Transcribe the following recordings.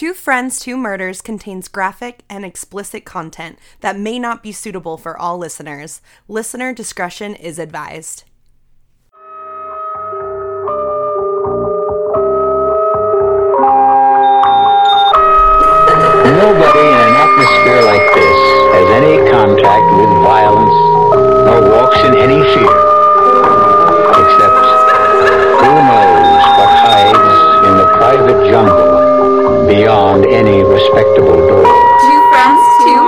Two Friends, Two Murders contains graphic and explicit content that may not be suitable for all listeners. Listener discretion is advised. Nobody in an atmosphere like this has any contact with violence nor walks in any fear. Except who knows what hides in the private jungle beyond any respectable door. Two friends, two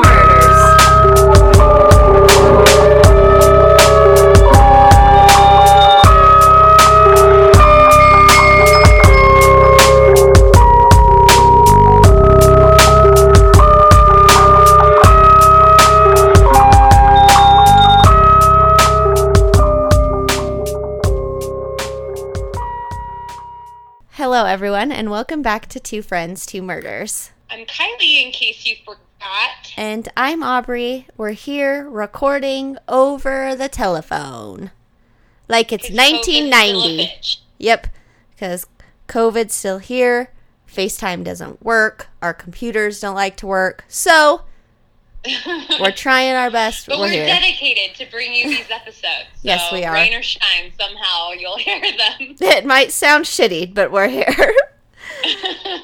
everyone, and welcome back to Two Friends, Two Murders. I'm Kylie, in case you forgot. And I'm Aubrey. We're here recording over the telephone. Like it's 'Cause COVID's still a 1990. Yep, because COVID's still here. FaceTime doesn't work. Our computers don't like to work. So, we're trying our best. But we're, we're, dedicated to bring you these episodes. Yes, we are. Rain or shine, somehow you'll hear them. It might sound shitty, but we're here.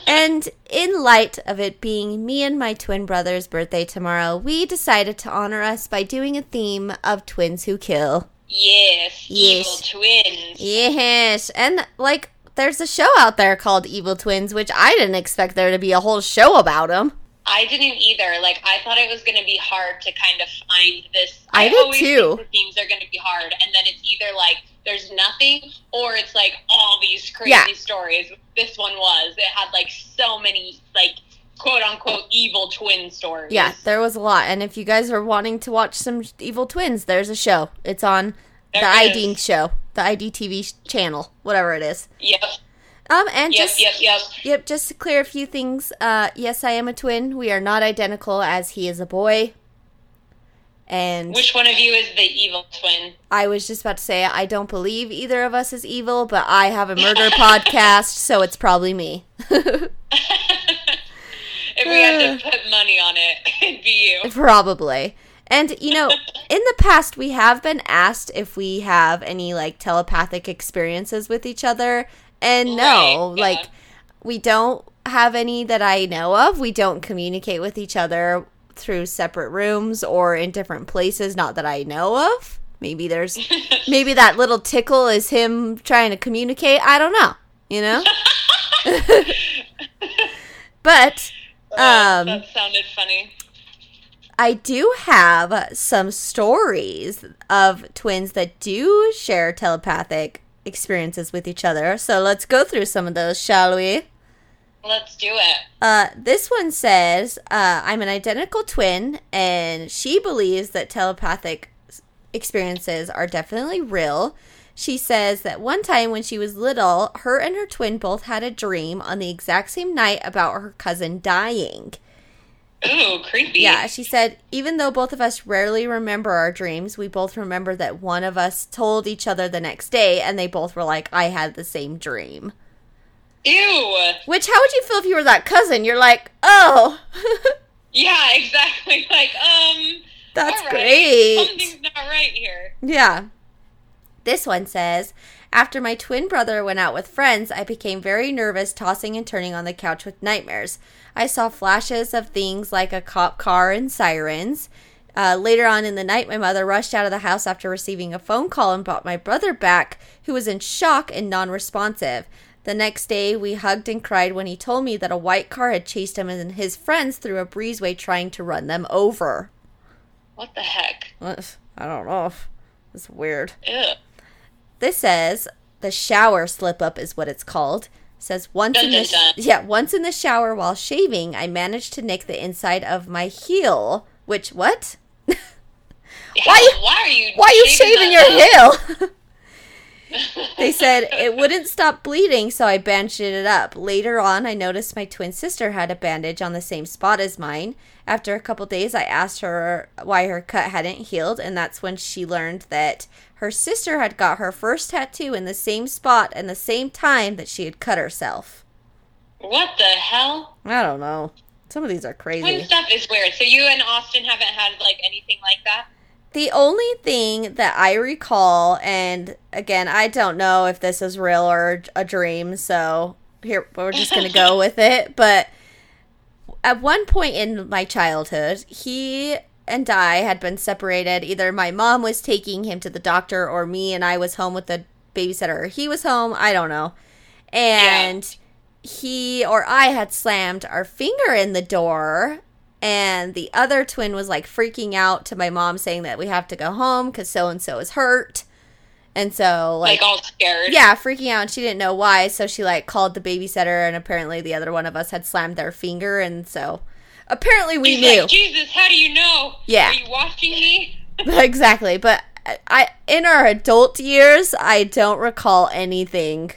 And in light of it being me and my twin brother's birthday tomorrow, we decided to honor us by doing a theme of twins who kill. yes, Yes. evil twins. Yes, and like there's a show out there called Evil Twins, which I didn't expect there to be a whole show about them. I didn't either. Like, I thought it was going to be hard to kind of find this. I did always too. Think the themes are going to be hard, and then it's either like there's nothing, or it's like all these crazy Yeah. stories. This one was. It had like so many like quote unquote evil twin stories. Yeah, there was a lot. And if you guys are wanting to watch some Evil Twins, there's a show. It's on the There ID is. show, the ID TV channel, whatever it is. Yep. Um, and Yep. just Yep. Yep. Yep, just to clear a few things. Uh, yes, I am a twin. We are not identical as he is a boy. And Which one of you is the evil twin? I was just about to say, I don't believe either of us is evil, but I have a murder podcast, so it's probably me. If we had to put money on it, it'd be you. probably. And, you know, in the past, we have been asked if we have any, like, telepathic experiences with each other. And no, Right, yeah. like, we don't have any that I know of. We don't communicate with each other through separate rooms or in different places, not that I know of. Maybe there's, maybe that little tickle is him trying to communicate. I don't know, you know? but, um, that sounded funny. I do have some stories of twins that do share telepathic experiences with each other. So let's go through some of those, shall we? Let's do it. Uh, this one says, uh, I'm an identical twin, and she believes that telepathic experiences are definitely real. She says that one time when she was little, her and her twin both had a dream on the exact same night about her cousin dying. Ooh, creepy. Yeah, she said, even though both of us rarely remember our dreams, we both remember that one of us told each other the next day, and they both were like, I had the same dream. Ew. Which, how would you feel if you were that cousin? You're like, oh, Yeah, exactly. Like, um. That's right, great. Something's not right here. yeah. This one says, after my twin brother went out with friends, I became very nervous, tossing and turning on the couch with nightmares. I saw flashes of things like a cop car and sirens. Uh, later on in the night, my mother rushed out of the house after receiving a phone call and brought my brother back, who was in shock and non responsive. The next day, we hugged and cried when he told me that a white car had chased him and his friends through a breezeway trying to run them over. What the heck? I don't know. It's weird. Ew. This says the shower slip up is what it's called. says once Dun, in the dun, dun. yeah once in the shower while shaving, I managed to nick the inside of my heel. Which what? Why Why are you? Why are you shaving your that heel? they said it wouldn't stop bleeding, so I bandaged it up. Later on, I noticed my twin sister had a bandage on the same spot as mine. After a couple days, I asked her why her cut hadn't healed, and that's when she learned that her sister had got her first tattoo in the same spot and the same time that she had cut herself. What the hell? I don't know. Some of these are Twin crazy. stuff is weird. So you and Austin haven't had like anything like that? The only thing that I recall, and again, I don't know if this is real or a dream, so here we're just gonna go with it. But at one point in my childhood, he and I had been separated. Either my mom was taking him to the doctor, or me and I was home with the babysitter. He was home. I don't know. And he or I had slammed our finger in the door and the other twin was like freaking out to my mom saying that we have to go home because so and so is hurt and so Like, like, all scared? yeah freaking out and she didn't know why so she like called the babysitter and apparently the other one of us had slammed their finger and so apparently we knew like, Jesus, how do you know? Yeah. Are you watching me? exactly but i in our adult years i don't recall anything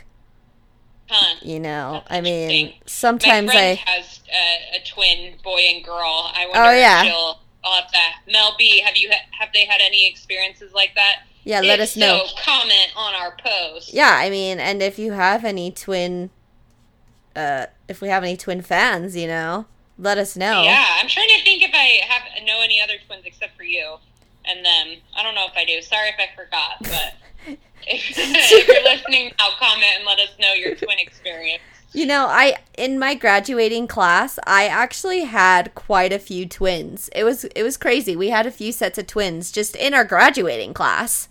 You know That's i mean sometimes i has uh, a twin boy and girl. I wonder Oh, yeah. if she'll. I'll have to. Mel B, have you have they had any experiences like that? yeah let If us know So comment on our post. Yeah, I mean, and if you have any twin, uh, if we have any twin fans, you know, let us know. Yeah, I'm trying to think if I have know any other twins except for you and then I don't know if I do. Sorry if I forgot, but if, if you're listening now, comment and let us know your twin experience. You know, I in my graduating class, I actually had quite a few twins. It was it was crazy. We had a few sets of twins just in our graduating class.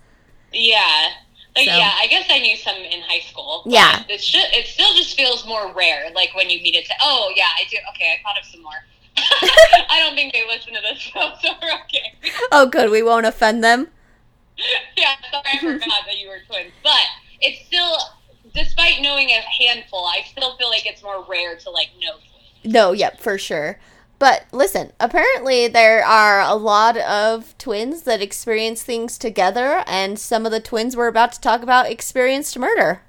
Yeah. Like, So- yeah, I guess I knew some in high school. Yeah. It's just, it still just feels more rare, like when you meet it to, oh, yeah, I do. Okay, I thought of some more. I don't think they listen to this show, so we're okay. Oh, good. We won't offend them. yeah, sorry I forgot that you were twins. But it's still, despite knowing a handful, I still feel like it's more rare to, like, know twins. No, yep, for sure. But listen, apparently there are a lot of twins that experience things together, and some of the twins we're about to talk about experienced murder.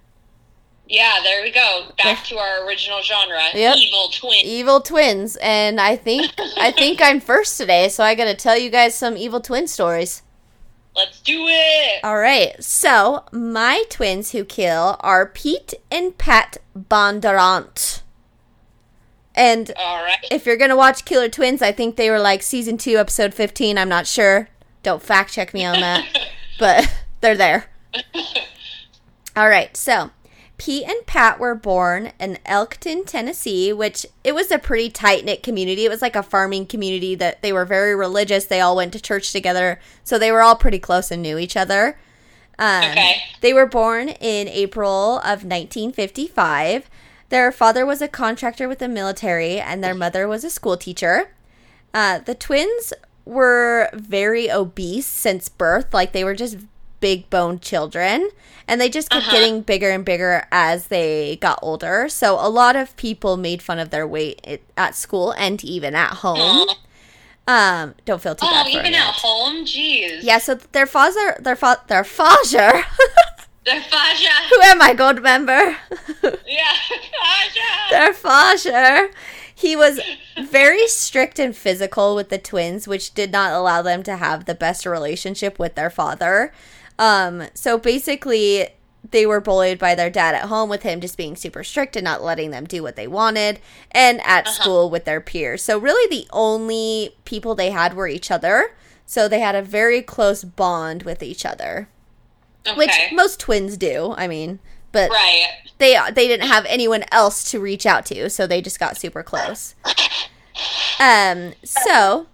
Yeah, there we go. Back to our original genre. Yep. Evil twins. Evil twins, and I think I think I'm first today, so I got to tell you guys some evil twin stories. Let's do it. All right, so my twins who kill are Pete and Pat Bondurant. And All right. if you're gonna watch Killer Twins, I think they were like season two, episode fifteen. I'm not sure. Don't fact check me on that, but they're there. All right, so Pete and Pat were born in Elkton, Tennessee, which it was a pretty tight knit community. It was like a farming community that they were very religious. They all went to church together, so they were all pretty close and knew each other. Um, Okay. They were born in April of 1955. Their father was a contractor with the military, and their mother was a school teacher. Uh, the twins were very obese since birth, like they were just big boned children, and they just kept getting bigger and bigger as they got older. So a lot of people made fun of their weight at- school and even at home. Um, don't feel too Oh, bad for even at home? Jeez. Yeah, so their father, their fa- their father. The Faja. Who am I, Goldmember? Yeah, Faja. their father. He was very strict and physical with the twins, which did not allow them to have the best relationship with their father. Um, so basically, they were bullied by their dad at home with him just being super strict and not letting them do what they wanted, and at school with their peers. So, really, the only people they had were each other. So, they had a very close bond with each other, which most twins do. I mean, but Right. they they didn't have anyone else to reach out to, so they just got super close. Um, so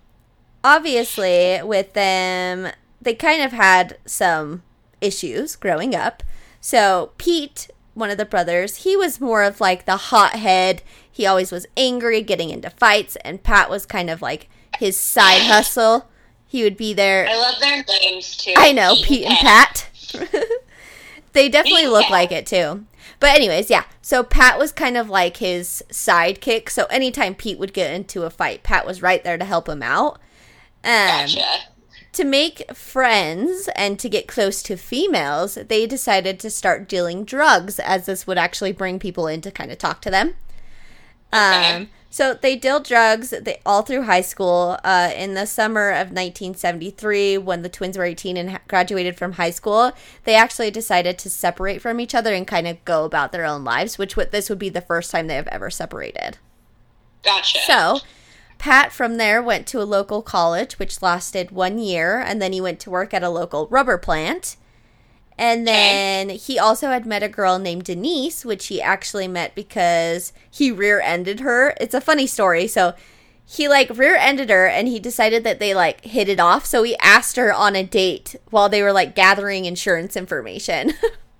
obviously with them, they kind of had some issues growing up. So Pete, one of the brothers, he was more of like the hothead. He always was angry, getting into fights, and Pat was kind of like his side hustle. He would be there I love their names too. I know, Pete and Pat. they definitely look like it too. But anyways, yeah. So Pat was kind of like his sidekick. So anytime Pete would get into a fight, Pat was right there to help him out. Um, Gotcha. To make friends and to get close to females, they decided to start dealing drugs, as this would actually bring people in to kind of talk to them. Okay. Um, So they dealt drugs they, all through high school. Uh, in the summer of 1973, when the twins were 18 and ha- graduated from high school, they actually decided to separate from each other and kind of go about their own lives. Which would this would be the first time they have ever separated. Gotcha. So, Pat from there went to a local college, which lasted one year, and then he went to work at a local rubber plant. And then he also had met a girl named Denise, which he actually met because he rear ended her. It's a funny story. So, he like rear ended her and he decided that they like hit it off. So, he asked her on a date while they were like gathering insurance information.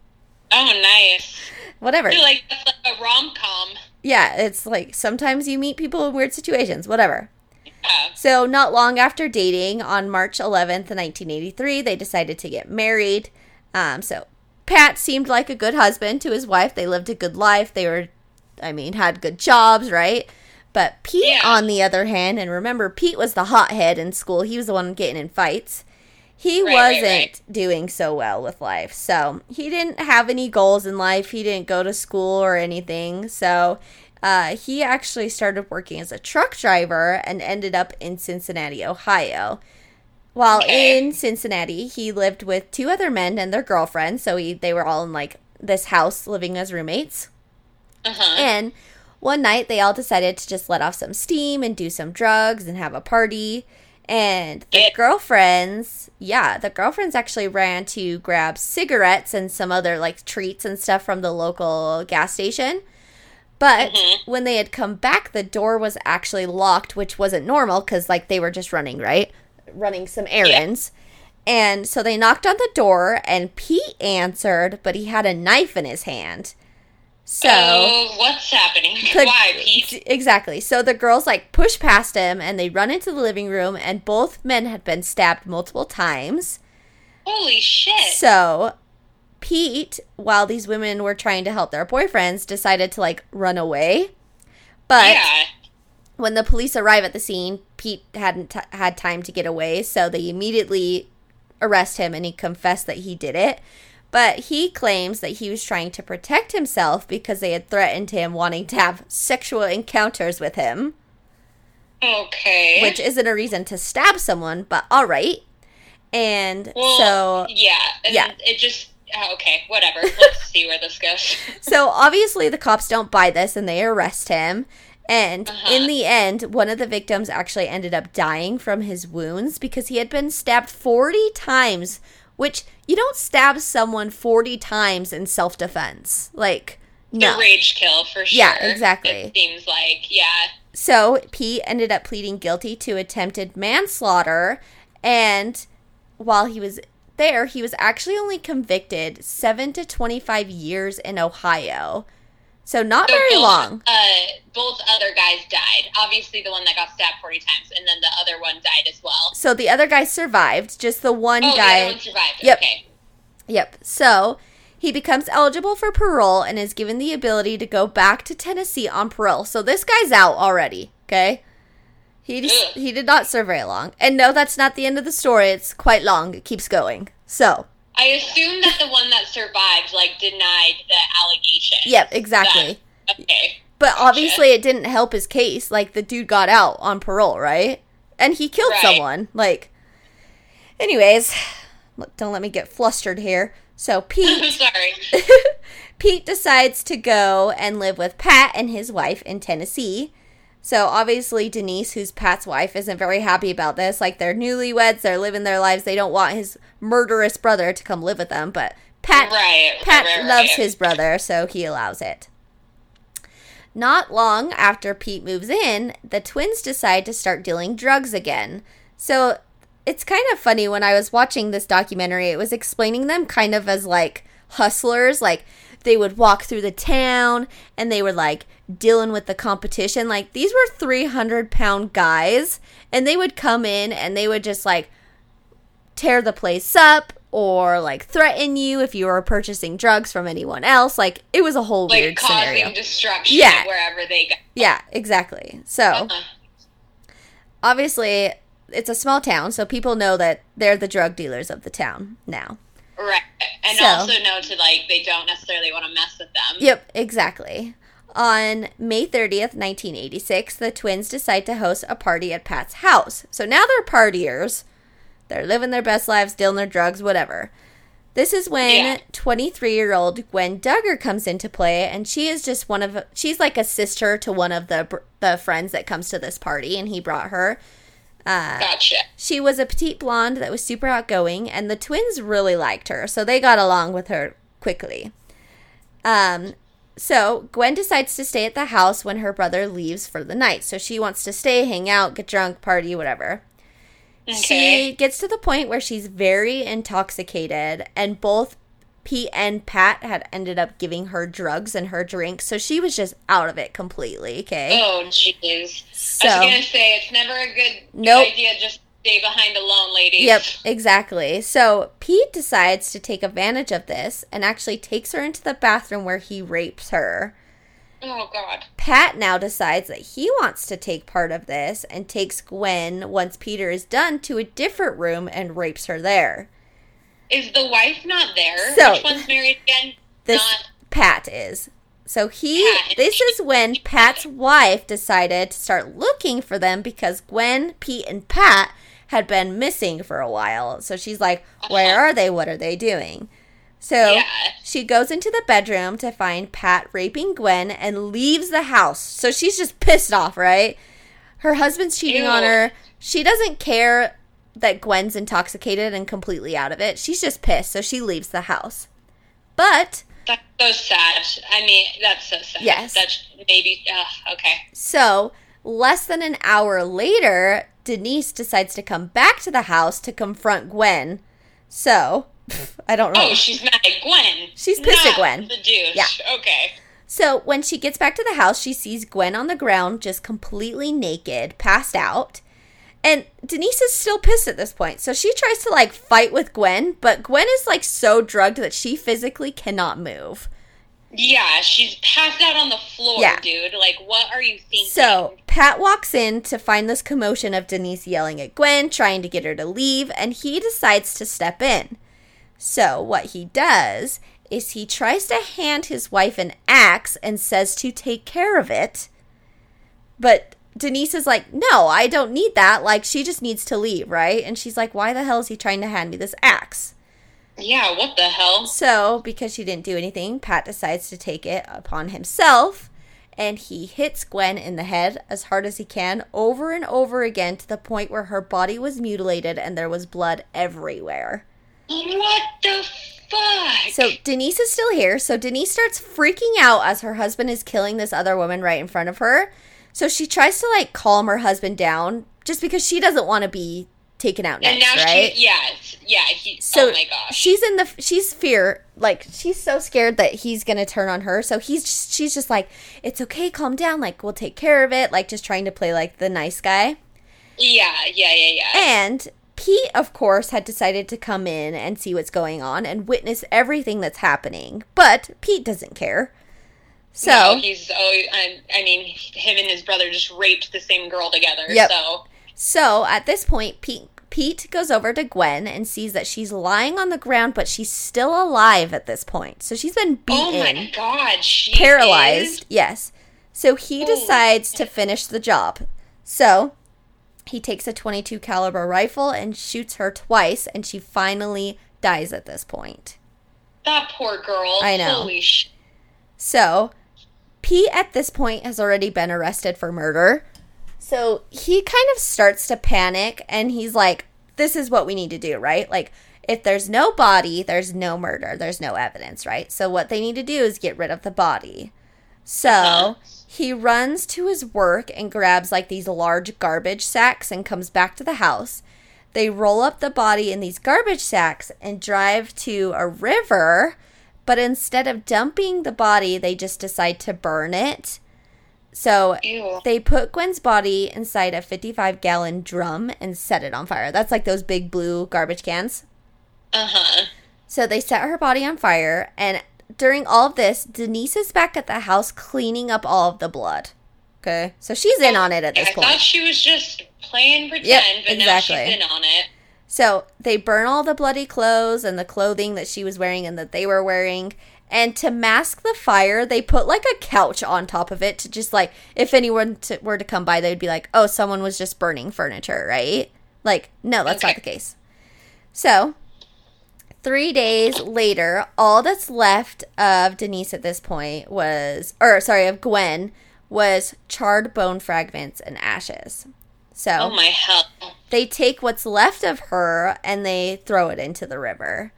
oh, nice. Whatever. Like that's like a rom com. Yeah, it's like sometimes you meet people in weird situations, whatever. Yeah. So, not long after dating, on March 11th, 1983, they decided to get married. Um, so, Pat seemed like a good husband to his wife. They lived a good life. They were, I mean, had good jobs, right? But Pete, Yeah. on the other hand, and remember, Pete was the hothead in school. He was the one getting in fights. He Right, right, wasn't right. doing so well with life. So he didn't have any goals in life. He didn't go to school or anything. So uh, he actually started working as a truck driver and ended up in Cincinnati, Ohio. While Okay. in Cincinnati, he lived with two other men and their girlfriend. So he, they were all in like this house living as roommates. Uh huh. And one night they all decided to just let off some steam and do some drugs and have a party. And the Get- girlfriends, yeah, the girlfriends actually ran to grab cigarettes and some other like treats and stuff from the local gas station. But mm-hmm. when they had come back, the door was actually locked, which wasn't normal because like they were just running, right? Running some errands. And so they knocked on the door and Pete answered, but he had a knife in his hand. So oh, what's happening? Why, Pete? Exactly. So the girls like push past him and they run into the living room and both men had been stabbed multiple times. Holy shit. So Pete, while these women were trying to help their boyfriends, decided to like run away. But yeah. when the police arrive at the scene, Pete hadn't t- had time to get away, so they immediately arrest him and he confessed that he did it. But he claims that he was trying to protect himself because they had threatened him wanting to have sexual encounters with him, Okay. which isn't a reason to stab someone, but all right. And well, so yeah. And yeah. It just. oh, Okay, whatever. Let's see where this goes. so obviously the cops don't buy this and they arrest him. And Uh-huh. in the end, one of the victims actually ended up dying from his wounds because he had been stabbed 40 times, which you don't stab someone 40 times in self defense. Like, no. The rage kill for sure. Yeah, exactly. It seems like, yeah. So Pete ended up pleading guilty to attempted manslaughter, and while he was there, he was actually only convicted seven to twenty-five years in Ohio. So not So very both, long. Uh, both other guys died. Obviously, the one that got stabbed forty times, and then the other one died as well. So the other guy survived. Just the one Oh, the guy. other one survived. Yep. Okay. Yep. So he becomes eligible for parole and is given the ability to go back to Tennessee on parole. So this guy's out already. Okay. He just, he did not serve very long. And no, that's not the end of the story. It's quite long. It keeps going. So I assume that the one that survived, like, denied the allegation. Yep, exactly. okay. But obviously, it didn't help his case. Like, the dude got out on parole, right? And he killed Right. someone. Like, anyways, don't let me get flustered here. So, Pete, Sorry. Pete decides to go and live with Pat and his wife in Tennessee. So, obviously, Denise, who's Pat's wife, isn't very happy about this. Like, they're newlyweds, they're living their lives. They don't want his murderous brother to come live with them. But Pat Right. Pat right, right, loves his brother, so he allows it. Not long after Pete moves in, the twins decide to start dealing drugs again. So it's kind of funny when I was watching this documentary, it was explaining them kind of as like hustlers. Like they would walk through the town and they were like dealing with the competition. Like these were 300 pound guys and they would come in and they would just like tear the place up or like threaten you if you were purchasing drugs from anyone else. Like it was a whole Like, weird causing scenario. destruction Yeah. wherever they go. yeah, exactly. So Uh-huh. obviously it's a small town, so people know that they're the drug dealers of the town now. Right. And So- also know to, like, they don't necessarily want to mess with them. Yep, exactly. on May 30th, 1986, the twins decide to host a party at Pat's house. So now they're partiers. They're living their best lives, dealing their drugs, whatever. This is when Yeah. 23 year old Gwen Duggar comes into play, and she is just one of she's like a sister to one of the the friends that comes to this party, and he brought her. Uh, Gotcha. she was a petite blonde that was super outgoing, and the twins really liked her, so they got along with her quickly. Um, so Gwen decides to stay at the house when her brother leaves for the night. So she wants to stay, hang out, get drunk, party, whatever. Okay. She gets to the point where she's very intoxicated, and both Pete and Pat had ended up giving her drugs and her drinks, so she was just out of it completely. Okay. Oh, jeez. So- I was gonna say it's never a good, good idea just stay behind alone, ladies. Yep, exactly. So Pete decides to take advantage of this and actually takes her into the bathroom where he rapes her. Oh God. Pat now decides that he wants to take part of this and takes Gwen once Peter is done to a different room and rapes her there. Is the wife not there? So- Which one's married again? This Not. Pat is. So he Pat. this is when Pat's wife decided to start looking for them because Gwen, Pete and Pat had been missing for a while. So she's like, uh-huh. "Where are they? What are they doing?" So Yeah. she goes into the bedroom to find Pat raping Gwen and leaves the house. So she's just pissed off, right? Her husband's cheating on her. She doesn't care that Gwen's intoxicated and completely out of it. She's just pissed, so she leaves the house. But That's so sad. I mean, that's so sad. Yes. That's maybe. Uh, okay. So, less than an hour later, Denise decides to come back to the house to confront Gwen. So, I don't know. Oh, she's mad at Gwen. She's pissed at Gwen. The douche. Yeah. Okay. So, when she gets back to the house, she sees Gwen on the ground, just completely naked, passed out. And Denise is still pissed at this point. So she tries to like fight with Gwen, but Gwen is like so drugged that she physically cannot move. Yeah, she's passed out on the floor, Yeah. dude. Like, what are you thinking? So Pat walks in to find this commotion of Denise yelling at Gwen, trying to get her to leave, and he decides to step in. So what he does is he tries to hand his wife an axe and says to take care of it. But Denise is like, no, I don't need that. Like, she just needs to leave, right? And she's like, why the hell is he trying to hand me this axe? yeah, what the hell? So, because she didn't do anything, Pat decides to take it upon himself and he hits Gwen in the head as hard as he can over and over again to the point where her body was mutilated and there was blood everywhere. What the fuck? So, Denise is still here. So, Denise starts freaking out as her husband is killing this other woman right in front of her. So, she tries to like calm her husband down just because she doesn't want to be taken out next, and now right? she, yeah, yeah. He, So oh my gosh. she's in the she's fear like she's so scared that he's gonna turn on her. So he's just, she's just like it's okay, calm down. Like we'll take care of it. Like just trying to play like the nice guy. yeah, yeah, yeah, yeah. And Pete, of course, had decided to come in and see what's going on and witness everything that's happening. But Pete doesn't care. So no, he's. Oh, I, I mean, him and his brother just raped the same girl together. Yep. So So at this point, Pete Pete goes over to Gwen and sees that she's lying on the ground, but she's still alive at this point. So she's been beaten. Oh my god, she paralyzed. is- Yes. So he decides to finish the job. So he takes a 22 caliber rifle and shoots her twice, and she finally dies at this point. That poor girl. I know. Holy sh- So, Pete at this point has already been arrested for murder. So, he kind of starts to panic and he's like, This is what we need to do, right? Like, if there's no body, there's no murder, there's no evidence, right? So, what they need to do is get rid of the body. So, he runs to his work and grabs like these large garbage sacks and comes back to the house. They roll up the body in these garbage sacks and drive to a river, but instead of dumping the body, they just decide to burn it. So Ew. they put Gwen's body inside a 55 gallon drum and set it on fire. That's like those big blue garbage cans. Uh huh. So they set her body on fire, and during all of this, Denise is back at the house cleaning up all of the blood. Okay, so she's in on it at this I point. I thought she was just playing pretend, Yep, but now she's exactly. in on it. So they burn all the bloody clothes and the clothing that she was wearing and that they were wearing, And to mask the fire, they put like a couch on top of it to just like, if anyone to, were to come by, they'd be like, oh, someone was just burning furniture, right? Like, no, that's not the case. So, three days later, all that's left of Denise at this point was, or sorry, of Gwen, was charred bone fragments and ashes. So, Oh my hell. they take what's left of her and they throw it into the river.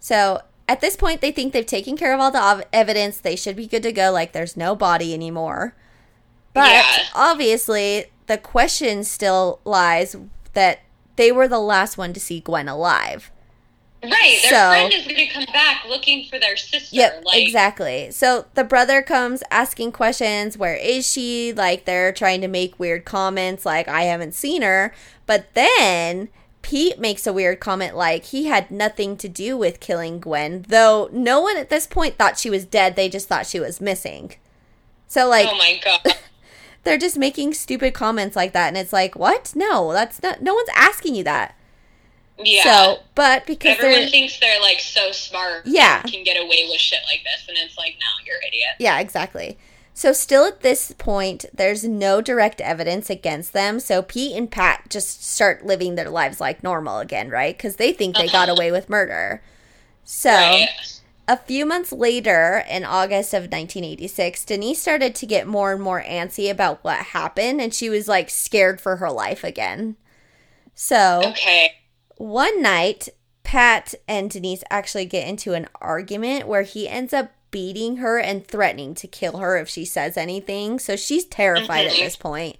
So at this point, they think they've taken care of all the ov- evidence. They should be good to go. Like there's no body anymore. But Yeah. obviously, the question still lies that they were the last one to see Gwen alive. Right, their So- friend is going to come back looking for their sister. Yep, like, exactly. So the brother comes asking questions. Where is she? Like they're trying to make weird comments, like I haven't seen her. But then Pete makes a weird comment, like he had nothing to do with killing Gwen, though no one at this point thought she was dead. They just thought she was missing. So like oh my god. they're just making stupid comments like that, and it's like, what? No, that's not. No one's asking you that. Yeah. So, but because Everyone they're thinks they're like so smart. Yeah. Can get away with shit like this, and it's like, no, you're an idiot. Yeah, exactly. So, still at this point, there's no direct evidence against them. So, Pete and Pat just start living their lives like normal again, right? Because they think they got uh-huh. away with murder. So, Right. a few months later, in August of 1986, Denise started to get more and more antsy about what happened, and she was like scared for her life again. So, Okay. One night, Pat and Denise actually get into an argument where he ends up beating her and threatening to kill her if she says anything. So she's terrified at Mhm. this point.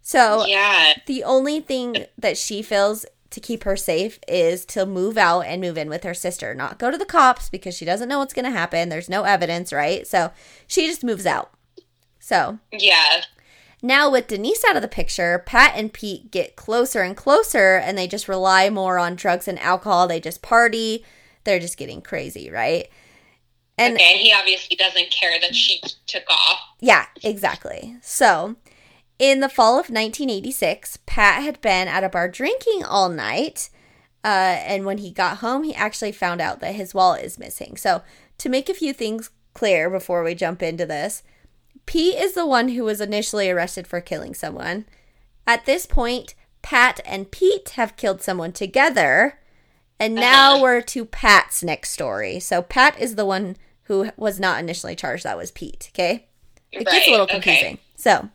So Yeah. the only thing that she feels to keep her safe is to move out and move in with her sister, not go to the cops because she doesn't know what's going to happen. There's no evidence, right? So she just moves out. So Yeah. Now, with Denise out of the picture, Pat and Pete get closer and closer and they just rely more on drugs and alcohol. They just party. They're just getting crazy, right? And okay. And he obviously doesn't care that she took off. yeah, exactly. So, in the fall of 1986, Pat had been at a bar drinking all night. Uh, and when he got home, he actually found out that his wallet is missing. So, to make a few things clear before we jump into this, Pete is the one who was initially arrested for killing someone. At this point, Pat and Pete have killed someone together. And now Uh-huh. we're to Pat's next story. So, Pat is the one who was not initially charged. That was Pete, okay? It gets a little Right, okay. confusing. So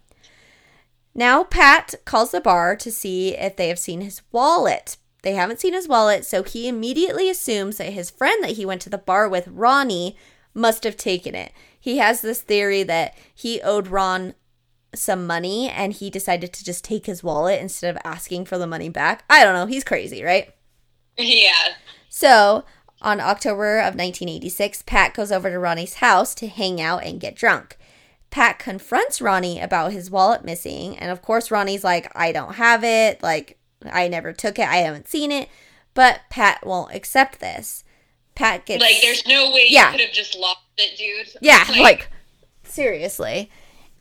now Pat calls the bar to see if they have seen his wallet. They haven't seen his wallet, so he immediately assumes that his friend that he went to the bar with, Ronnie, must have taken it. He has this theory that he owed Ron some money and he decided to just take his wallet instead of asking for the money back. I don't know. He's crazy, right? Yeah. So, on October of 1986, Pat goes over to Ronnie's house to hang out and get drunk. Pat confronts Ronnie about his wallet missing, and of course, Ronnie's like, I don't have it. Like, I never took it. I haven't seen it. But Pat won't accept this. Pat gets. Like, there's no way Yeah. you could have just lost it, dude. Yeah, like, seriously.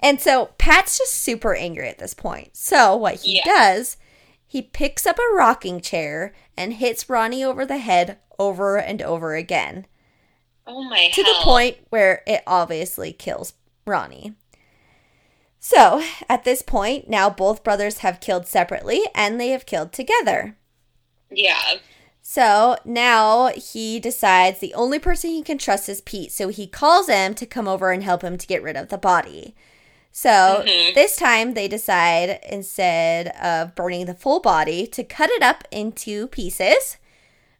And so Pat's just super angry at this point. So what he Yeah. does, he picks up a rocking chair and hits Ronnie over the head over and over again oh my to hell. the point where it obviously kills Ronnie. So, at this point, now both brothers have killed separately and they have killed together. Yeah. So now he decides the only person he can trust is Pete. So he calls him to come over and help him to get rid of the body. So Mhm. this time they decide instead of burning the full body to cut it up into pieces,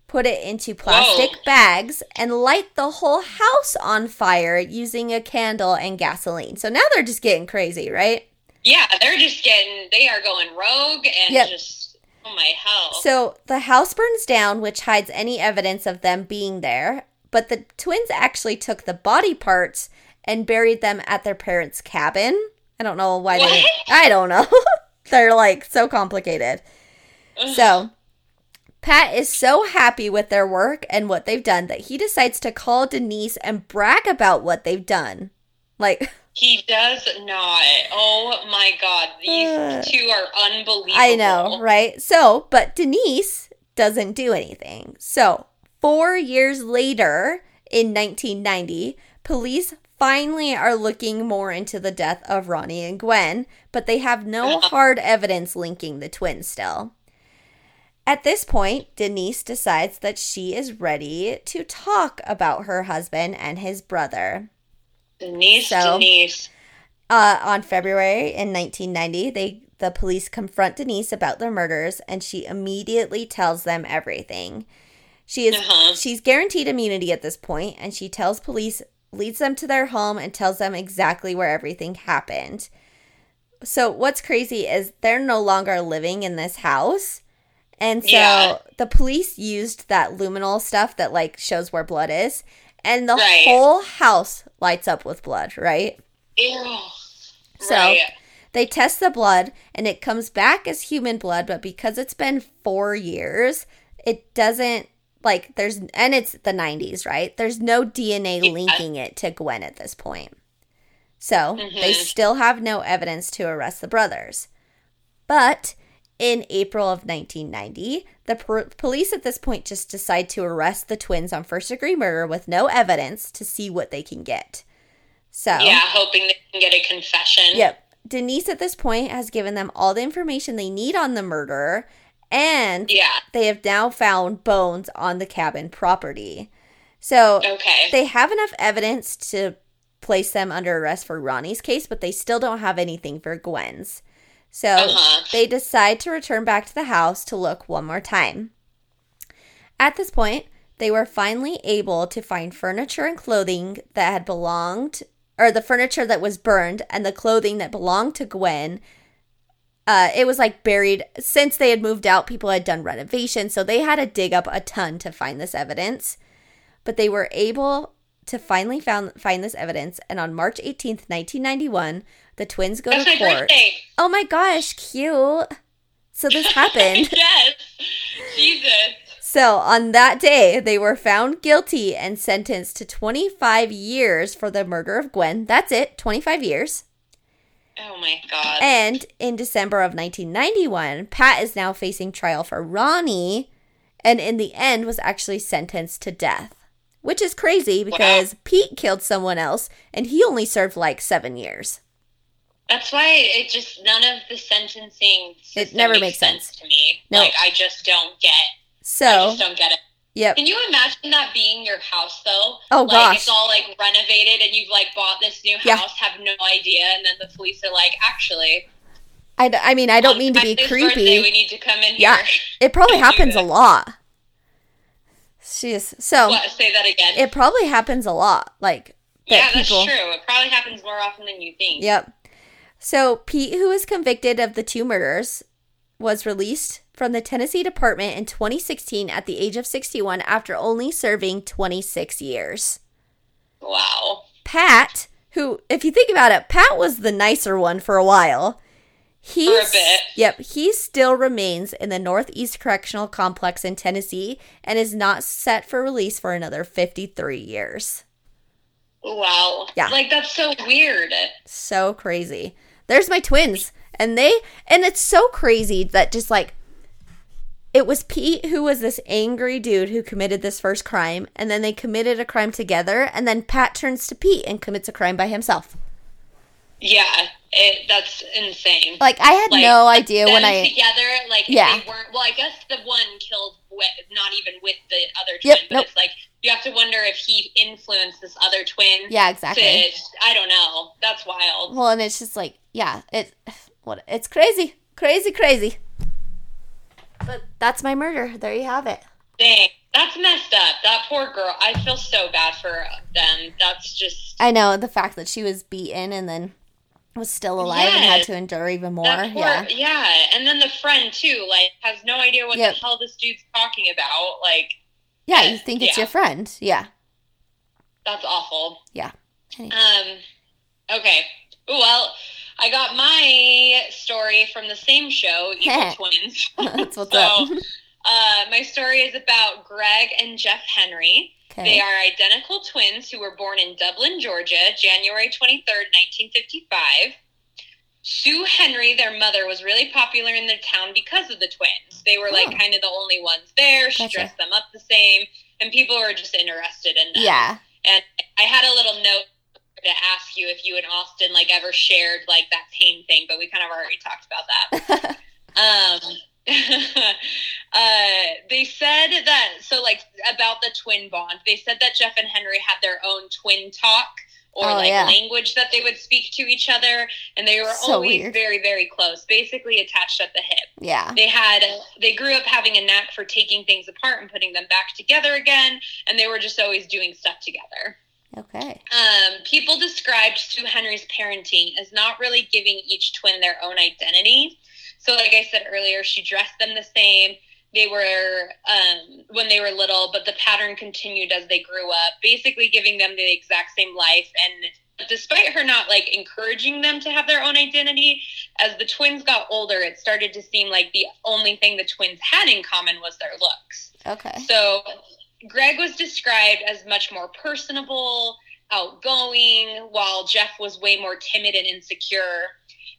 put it into plastic Whoa. bags, and light the whole house on fire using a candle and gasoline. So now they're just getting crazy, right? Yeah, they're just getting, they are going rogue and Yep. just, oh my hell. So the house burns down, which hides any evidence of them being there. But the twins actually took the body parts and buried them at their parents' cabin. I don't know why they. I don't know. They're like so complicated. So Pat is so happy with their work and what they've done that he decides to call Denise and brag about what they've done. Like. he does not. Oh my god. These Uh, two are unbelievable. I know, right? So, but Denise doesn't do anything. So, four years later, in 1990, police finally are looking more into the death of Ronnie and Gwen, but they have no hard evidence linking the twins still. At this point, Denise decides that she is ready to talk about her husband and his brother. Denise, So- Denise. Uh, on February in 1990, they the police confront Denise about their murders, and she immediately tells them everything. She is Uh-huh. she's guaranteed immunity at this point, and she tells police, leads them to their home, and tells them exactly where everything happened. So what's crazy is they're no longer living in this house. And so Yeah. the police used that luminol stuff that like shows where blood is, and the Right. whole house lights up with blood, right? Ew. So right. they test the blood and it comes back as human blood, but because it's been four years, it doesn't like there's and it's the 90s, right? There's no DNA Yeah. linking it to Gwen at this point. So they Mhm. still have no evidence to arrest the brothers. But in April of 1990, the per- police at this point just decide to arrest the twins on first degree murder with no evidence to see what they can get. So Yeah, hoping they can get a confession. Yep. Denise at this point has given them all the information they need on the murder, and Yeah. they have now found bones on the cabin property. So Okay. they have enough evidence to place them under arrest for Ronnie's case, but they still don't have anything for Gwen's. So Uh-huh. they decide to return back to the house to look one more time. At this point, they were finally able to find furniture and clothing that had belonged, or the furniture that was burned and the clothing that belonged to Gwen. Uh, it was like buried since they had moved out. People had done renovations, so they had to dig up a ton to find this evidence. But they were able to finally found, find this evidence, and on March 18th, 1991, the twins go That's to court. birthday. Oh my gosh, cute. So this happened. yes. Jesus. so on that day, they were found guilty and sentenced to 25 years for the murder of Gwen. That's it, 25 years. Oh my god. And in December of 1991, Pat is now facing trial for Ronnie and in the end was actually sentenced to death. Which is crazy because Pete killed someone else and he only served like 7 years. That's why it just none of the sentencing It never makes sense. to me. No. Like I just don't get. So I So, just don't get it. yep. Can you imagine that being your house though? Oh, like, gosh. It's all like renovated and you've like bought this new Yeah. house, have no idea, and then the police are like, actually, I, d- I mean, I don't mean to be creepy. Birthday, we need to come in Yeah. here. It probably happens a lot. Jeez. So, What? Say that again. it probably happens a lot. Like, that yeah, that's true. It probably happens more often than you think. Yep. So Pete, who was convicted of the two murders, was released from the Tennessee Department in 2016 at the age of 61 after only serving 26 years. Wow. Pat, who, if you think about it, Pat was the nicer one for a while. Bit. Yep, he still remains in the Northeast Correctional Complex in Tennessee and is not set for release for another 53 years. Wow. Yeah. Like that's so weird. so crazy. There's my twins. And they and it's so crazy that just like it was Pete who was this angry dude who committed this first crime and then they committed a crime together and then Pat turns to Pete and commits a crime by himself. Yeah. It that's insane. Like I had Like, no idea when I together, like Yeah. they weren't. Well, I guess the one killed with, not even with the other twin, Yep, but nope. it's like you have to wonder if he influenced this other twin. Yeah, exactly. To, I don't know. That's wild. Well, and it's just like yeah, it what it's crazy. Crazy crazy. But that's my murder. There you have it. Dang, that's messed up. That poor girl. I feel so bad for them. That's just. I know the fact that she was beaten and then was still alive and had to endure even more. Poor, yeah. yeah, and then the friend too, like, has no idea what Yep. the hell this dude's talking about. Like, Yeah, you think it's Yeah. your friend. Yeah. that's awful. Yeah. Anyway. Um, okay. Well, I got my story from the same show, Evil Twins. That's what's so, up. uh, my story is about Greg and Jeff Henry. Okay. They are identical twins who were born in Dublin, Georgia, January 23rd, 1955. Sue Henry, their mother, was really popular in their town because of the twins. They were like Oh. kind of the only ones there. She Gotcha. dressed them up the same. and people were just interested in them. Yeah. And I had a little note to ask you if you and Austin like ever shared like that pain thing, but we kind of already talked about that. um, uh, they said that so like about the twin bond. They said that Jeff and Henry had their own twin talk or Oh, like yeah. language that they would speak to each other, and they were So always weird. very very close, basically attached at the hip Yeah. they had they grew up having a knack for taking things apart and putting them back together again and they were just always doing stuff together Okay. um, people described sue henry's parenting as not really giving each twin their own identity so like i said earlier she dressed them the same they were um, when they were little but the pattern continued as they grew up basically giving them the exact same life. And despite her not like encouraging them to have their own identity as the twins got older it started to seem like the only thing the twins had in common was their looks. Okay. so greg was described as much more personable outgoing while jeff was way more timid and insecure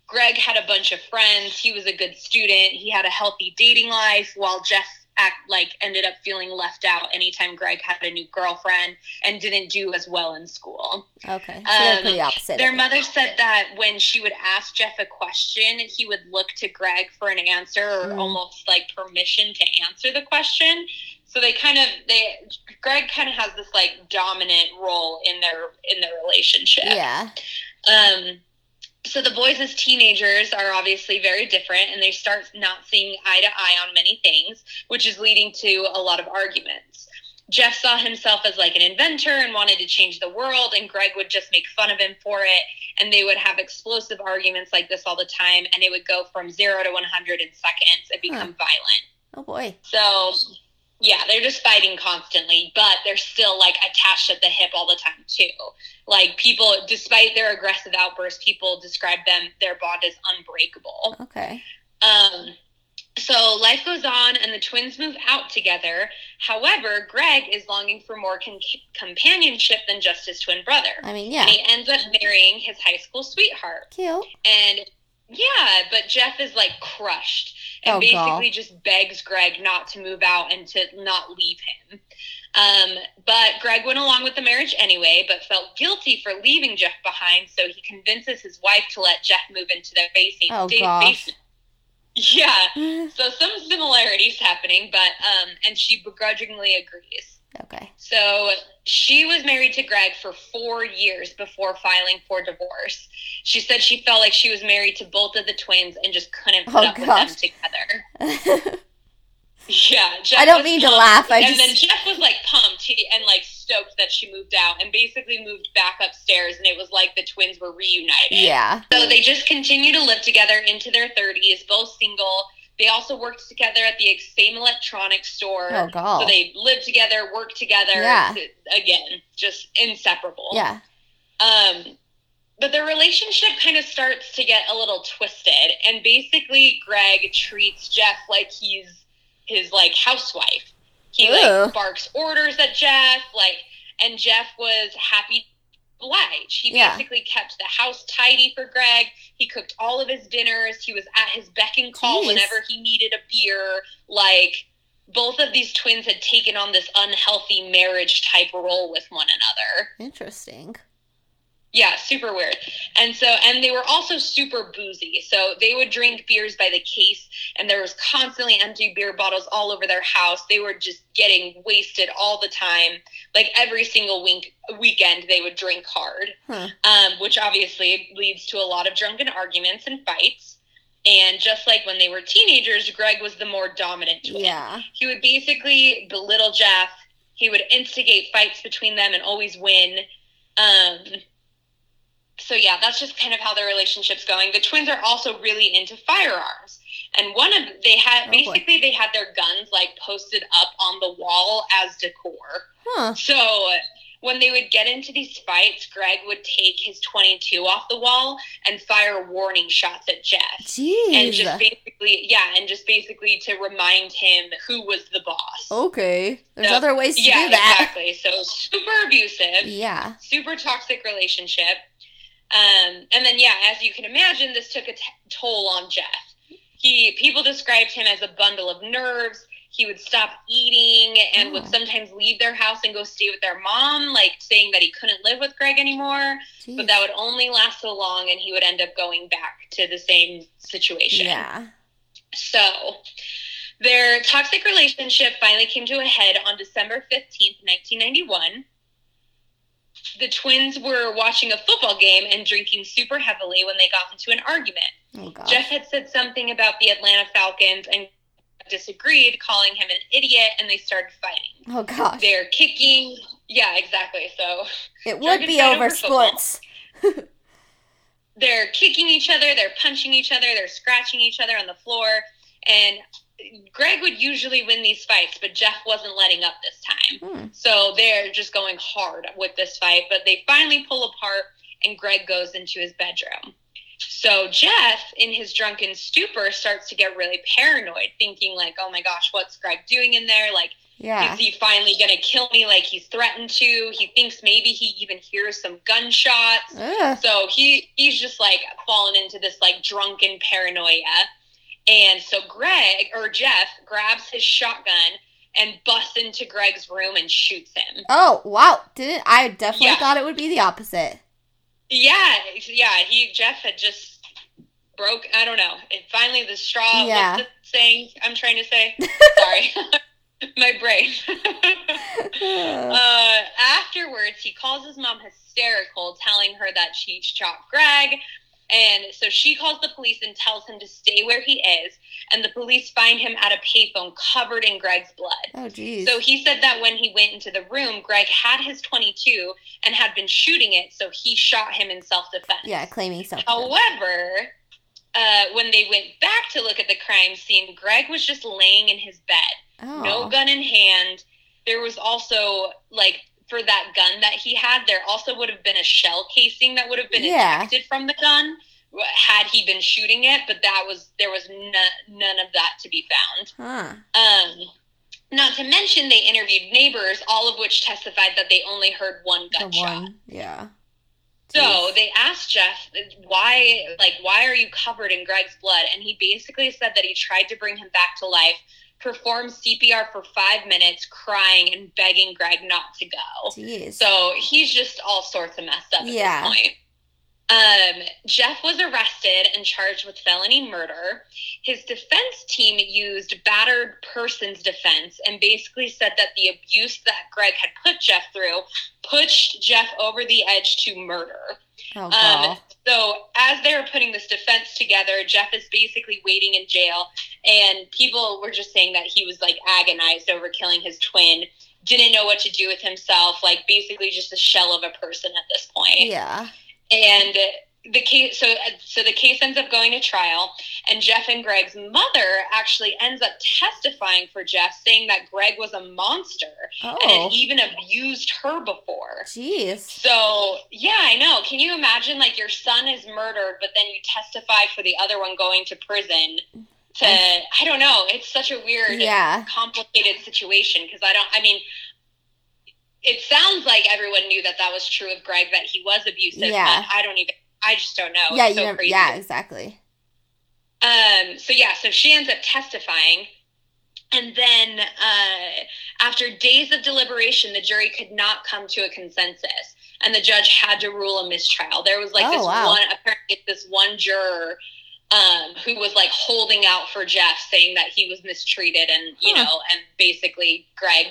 greg had a bunch of friends he was a good student he had a healthy dating life while jeff act like ended up feeling left out anytime greg had a new girlfriend and didn't do as well in school Okay. So Um, pretty opposite. their mother said that when she would ask Jeff a question, he would look to Greg for an answer or Mm. almost like permission to answer the question. So they kind of they Greg kind of has this like dominant role in their in their relationship. Yeah. Um so the boys as teenagers are obviously very different and they start not seeing eye to eye on many things, which is leading to a lot of arguments. Jeff saw himself as like an inventor and wanted to change the world, and Greg would just make fun of him for it. And they would have explosive arguments like this all the time, and it would go from zero to 100 in seconds and become violent. Oh boy. So, yeah, they're just fighting constantly, but they're still like attached at the hip all the time, too. Like, people, despite their aggressive outbursts, people describe them, their bond as unbreakable. Okay. Um, so life goes on and the twins move out together. However, Greg is longing for more con- companionship than just his twin brother. I mean, yeah. And he ends up marrying his high school sweetheart. Cute. And yeah, but Jeff is like crushed and Oh, basically God. just begs Greg not to move out and to not leave him. Um, but Greg went along with the marriage anyway, but felt guilty for leaving Jeff behind, so he convinces his wife to let Jeff move into their basement. Oh, basement. Yeah. So some similarities happening, but um, and she begrudgingly agrees. Okay. So she was married to Greg for four years before filing for divorce. She said she felt like she was married to both of the twins and just couldn't put Oh, up with them together. Yeah, Jeff I don't mean to laugh, I and then Jeff was like pumped he, and like stoked that she moved out and basically moved back upstairs, and it was like the twins were reunited. yeah. So they just continue to live together into their 30s, both single. They also worked together at the same electronics store. Oh, God. So they lived together, worked together. Yeah. Again, just inseparable. Yeah. Um, but their relationship kind of starts to get a little twisted, and basically, Greg treats Jeff like he's his like housewife. He Ew. like barks orders at Jeff, like, and Jeff was happy oblige. He Yeah. basically kept the house tidy for Greg. He cooked all of his dinners. He was at his beck and call Jeez. whenever he needed a beer. Like, both of these twins had taken on this unhealthy marriage type role with one another. Interesting. Yeah, super weird. And so, and they were also super boozy. So they would drink beers by the case, and there was constantly empty beer bottles all over their house. They were just getting wasted all the time. Like every single week weekend, they would drink hard, Huh. um, which obviously leads to a lot of drunken arguments and fights. And just like when they were teenagers, Greg was the more dominant twin Yeah. he would basically belittle Jeff. He would instigate fights between them and always win. Um, so yeah, that's just kind of how their relationship's going. The twins are also really into firearms, and one of they had Oh, boy. basically they had their guns like posted up on the wall as decor. Huh. So when they would get into these fights, Greg would take his 22 off the wall and fire warning shots at Jeff and just basically yeah and just basically to remind him who was the boss Okay. There's No, other ways to yeah do that. exactly so super abusive Yeah. super toxic relationship um, and then yeah as you can imagine this took a t- toll on jeff he people described him as a bundle of nerves he would stop eating and would Oh. sometimes leave their house and go stay with their mom, like saying that he couldn't live with Greg anymore. Jeez. But that would only last so long, and he would end up going back to the same situation. yeah. So, their toxic relationship finally came to a head on December 15th, 1991. The twins were watching a football game and drinking super heavily when they got into an argument. Oh. Jeff had said something about the Atlanta Falcons and disagreed, calling him an idiot, and they started fighting. oh gosh. They're kicking. Yeah, exactly. So, It would be over over sports. they're kicking each other, they're punching each other, they're scratching each other on the floor. And Greg would usually win these fights, but Jeff wasn't letting up this time. Hmm. So they're just going hard with this fight, but they finally pull apart and Greg goes into his bedroom. So Jeff, in his drunken stupor, starts to get really paranoid, thinking like, "Oh my gosh, what's Greg doing in there? Like, Yeah. is he finally gonna kill me? Like he's threatened to? He thinks maybe he even hears some gunshots. Ugh. So he he's just like fallen into this like drunken paranoia. And so Greg or Jeff grabs his shotgun and busts into Greg's room and shoots him. Oh wow! Didn't I definitely Yeah. thought it would be the opposite. Yeah, yeah, he Jeff had just broke I don't know. And finally the straw Yeah. what's the saying I'm trying to say? Sorry. My brain. uh, afterwards, he calls his mom hysterical, telling her that she shot Greg. And so she calls the police and tells him to stay where he is. And the police find him at a payphone covered in Greg's blood. oh jeez. So he said that when he went into the room, Greg had his 22 and had been shooting it. So he shot him in self defense. yeah, claiming self. However, uh, when they went back to look at the crime scene, Greg was just laying in his bed oh. no gun in hand. There was also like for that gun that he had, there also would have been a shell casing that would have been Yeah. ejected from the gun had he been shooting it, but that was there was none, none of that to be found. Huh. Um, not to mention they interviewed neighbors, all of which testified that they only heard one gunshot. one. Yeah. So they asked Jeff, why, like, why are you covered in Greg's blood? And he basically said that he tried to bring him back to life, performed CPR for five minutes, crying and begging Greg not to go. Jeez. So he's just all sorts of messed up at Yeah. this point. Um, Jeff was arrested and charged with felony murder. His defense team used battered person's defense and basically said that the abuse that Greg had put Jeff through pushed Jeff over the edge to murder. oh Um, so as they were putting this defense together, Jeff is basically waiting in jail, and people were just saying that he was like agonized over killing his twin, didn't know what to do with himself, like basically just a shell of a person at this point yeah. And the case so so the case ends up going to trial and jeff and greg's mother actually ends up testifying for jeff saying that greg was a monster and Oh. had even abused her before Jeez. so yeah i know can you imagine like your son is murdered but then you testify for the other one going to prison to i don't know it's such a weird Yeah. complicated situation because I don't. I mean, it sounds like everyone knew that that was true of Greg that he was abusive. Yeah. But I don't even. I just don't know. yeah. So never, yeah. Exactly. Um. So yeah. So she ends up testifying. And then, uh, after days of deliberation, the jury could not come to a consensus, and the judge had to rule a mistrial. There was like Oh, this wow. one, apparently this one juror um, who was like holding out for Jeff, saying that he was mistreated, and you Huh. know, and basically Greg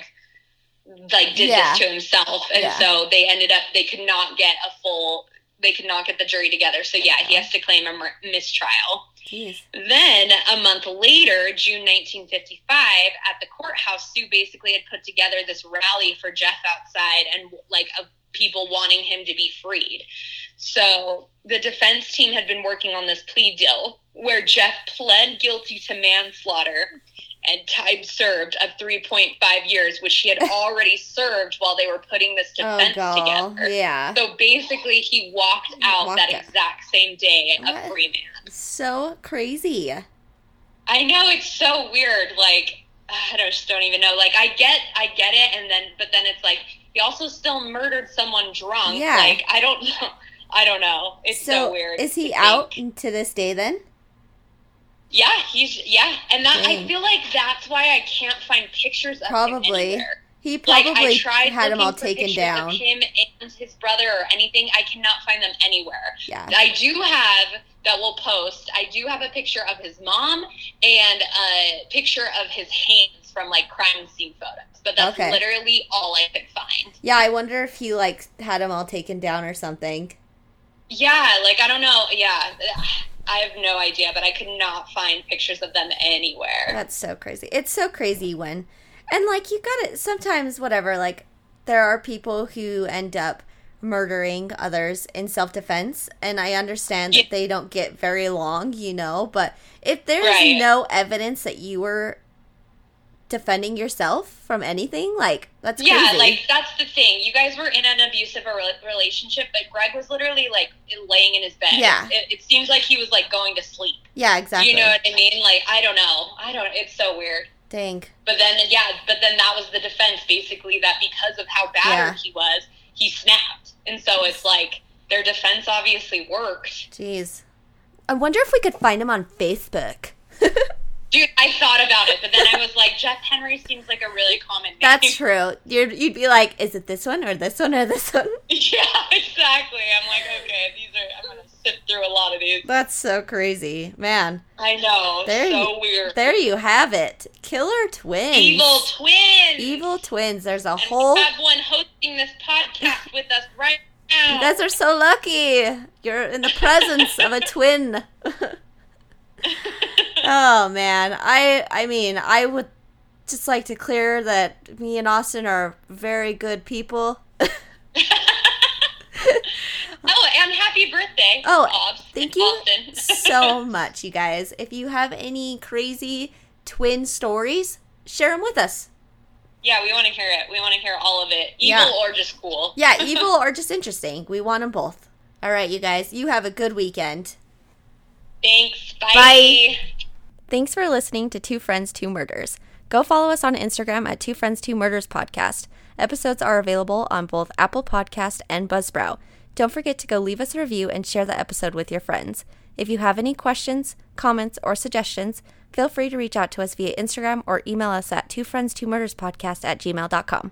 like did Yeah. this to himself, and Yeah. so they ended up they could not get a full, they could not get the jury together. So yeah, he has to claim a mistrial. Jeez. Then a month later, June 1955, at the courthouse, Sue basically had put together this rally for Jeff outside and like of people wanting him to be freed. So the defense team had been working on this plea deal where Jeff pled guilty to manslaughter and time served of 3.5 years, which he had already served while they were putting this Oh defense god. together. Yeah. So basically, he walked out Walked that exact same day What? a free man. So crazy. I know it's so weird. Like I don't, just don't even know. Like I get, I get it, and then but then it's like he also still murdered someone drunk. Yeah. Like I don't know. I don't know. It's so, weird. Is he out to this day then? Yeah, he's yeah, and that Dang. I feel like that's why I can't find pictures of him Probably. anywhere. He Like probably I tried had them all taken down. Of him and his brother or anything, I cannot find them anywhere. Yeah. I do have that we'll post. I do have a picture of his mom and a picture of his hands from like crime scene photos, but that's Okay. literally all I could find. Yeah, I wonder if he like had them all taken down or something. Yeah, like I don't know. Yeah, I have no idea, but I could not find pictures of them anywhere. That's so crazy. It's so crazy when, and like you got to sometimes whatever. Like there are people who end up murdering others in self defense, and I understand that they don't get very long, you know. But if there's Right. no evidence that you were defending yourself from anything, like that's Yeah, crazy. like that's the thing. You guys were in an abusive relationship, but Greg was literally like laying in his bed. Yeah. it, it seems like he was like going to sleep. yeah, exactly. You know what I mean? Like I don't know. I don't. It's so weird. Dang. But then yeah, but then that was the defense basically that because of how battered Yeah. he was, he snapped, and so it's like their defense obviously worked. Jeez. I wonder if we could find him on Facebook. Dude, I thought about it, but then I was like, Jeff Henry seems like a really common name. That's true. You'd, you'd be like, is it this one or this one or this one? Yeah, exactly. I'm like, okay, these are. I'm gonna sift through a lot of these. That's so crazy. Man, I know. There so you- weird. there you have it. Killer twins. Evil twins. Evil twins. There's a And whole. we have one hosting this podcast with us right now. You guys are so lucky. You're in the presence of a twin. oh man, I I mean, I would just like to clear that me and Austin are very good people. oh, and happy birthday. Oh, Hobbs thank you so much, you guys. If you have any crazy twin stories, share them with us. yeah, we want to hear it. We want to hear all of it. Evil Yeah. or just cool. Yeah, evil or just interesting. We want them both. All right, you guys. You have a good weekend. Thanks. Bye. Bye. Thanks for listening to Two Friends, Two Murders. Go follow us on Instagram at Two Friends, Two Murders Podcast. Episodes are available on both Apple Podcast and Buzzsprout. Don't forget to go leave us a review and share the episode with your friends. If you have any questions, comments, or suggestions, feel free to reach out to us via Instagram or email us at two friends two murders podcast at gmail.com.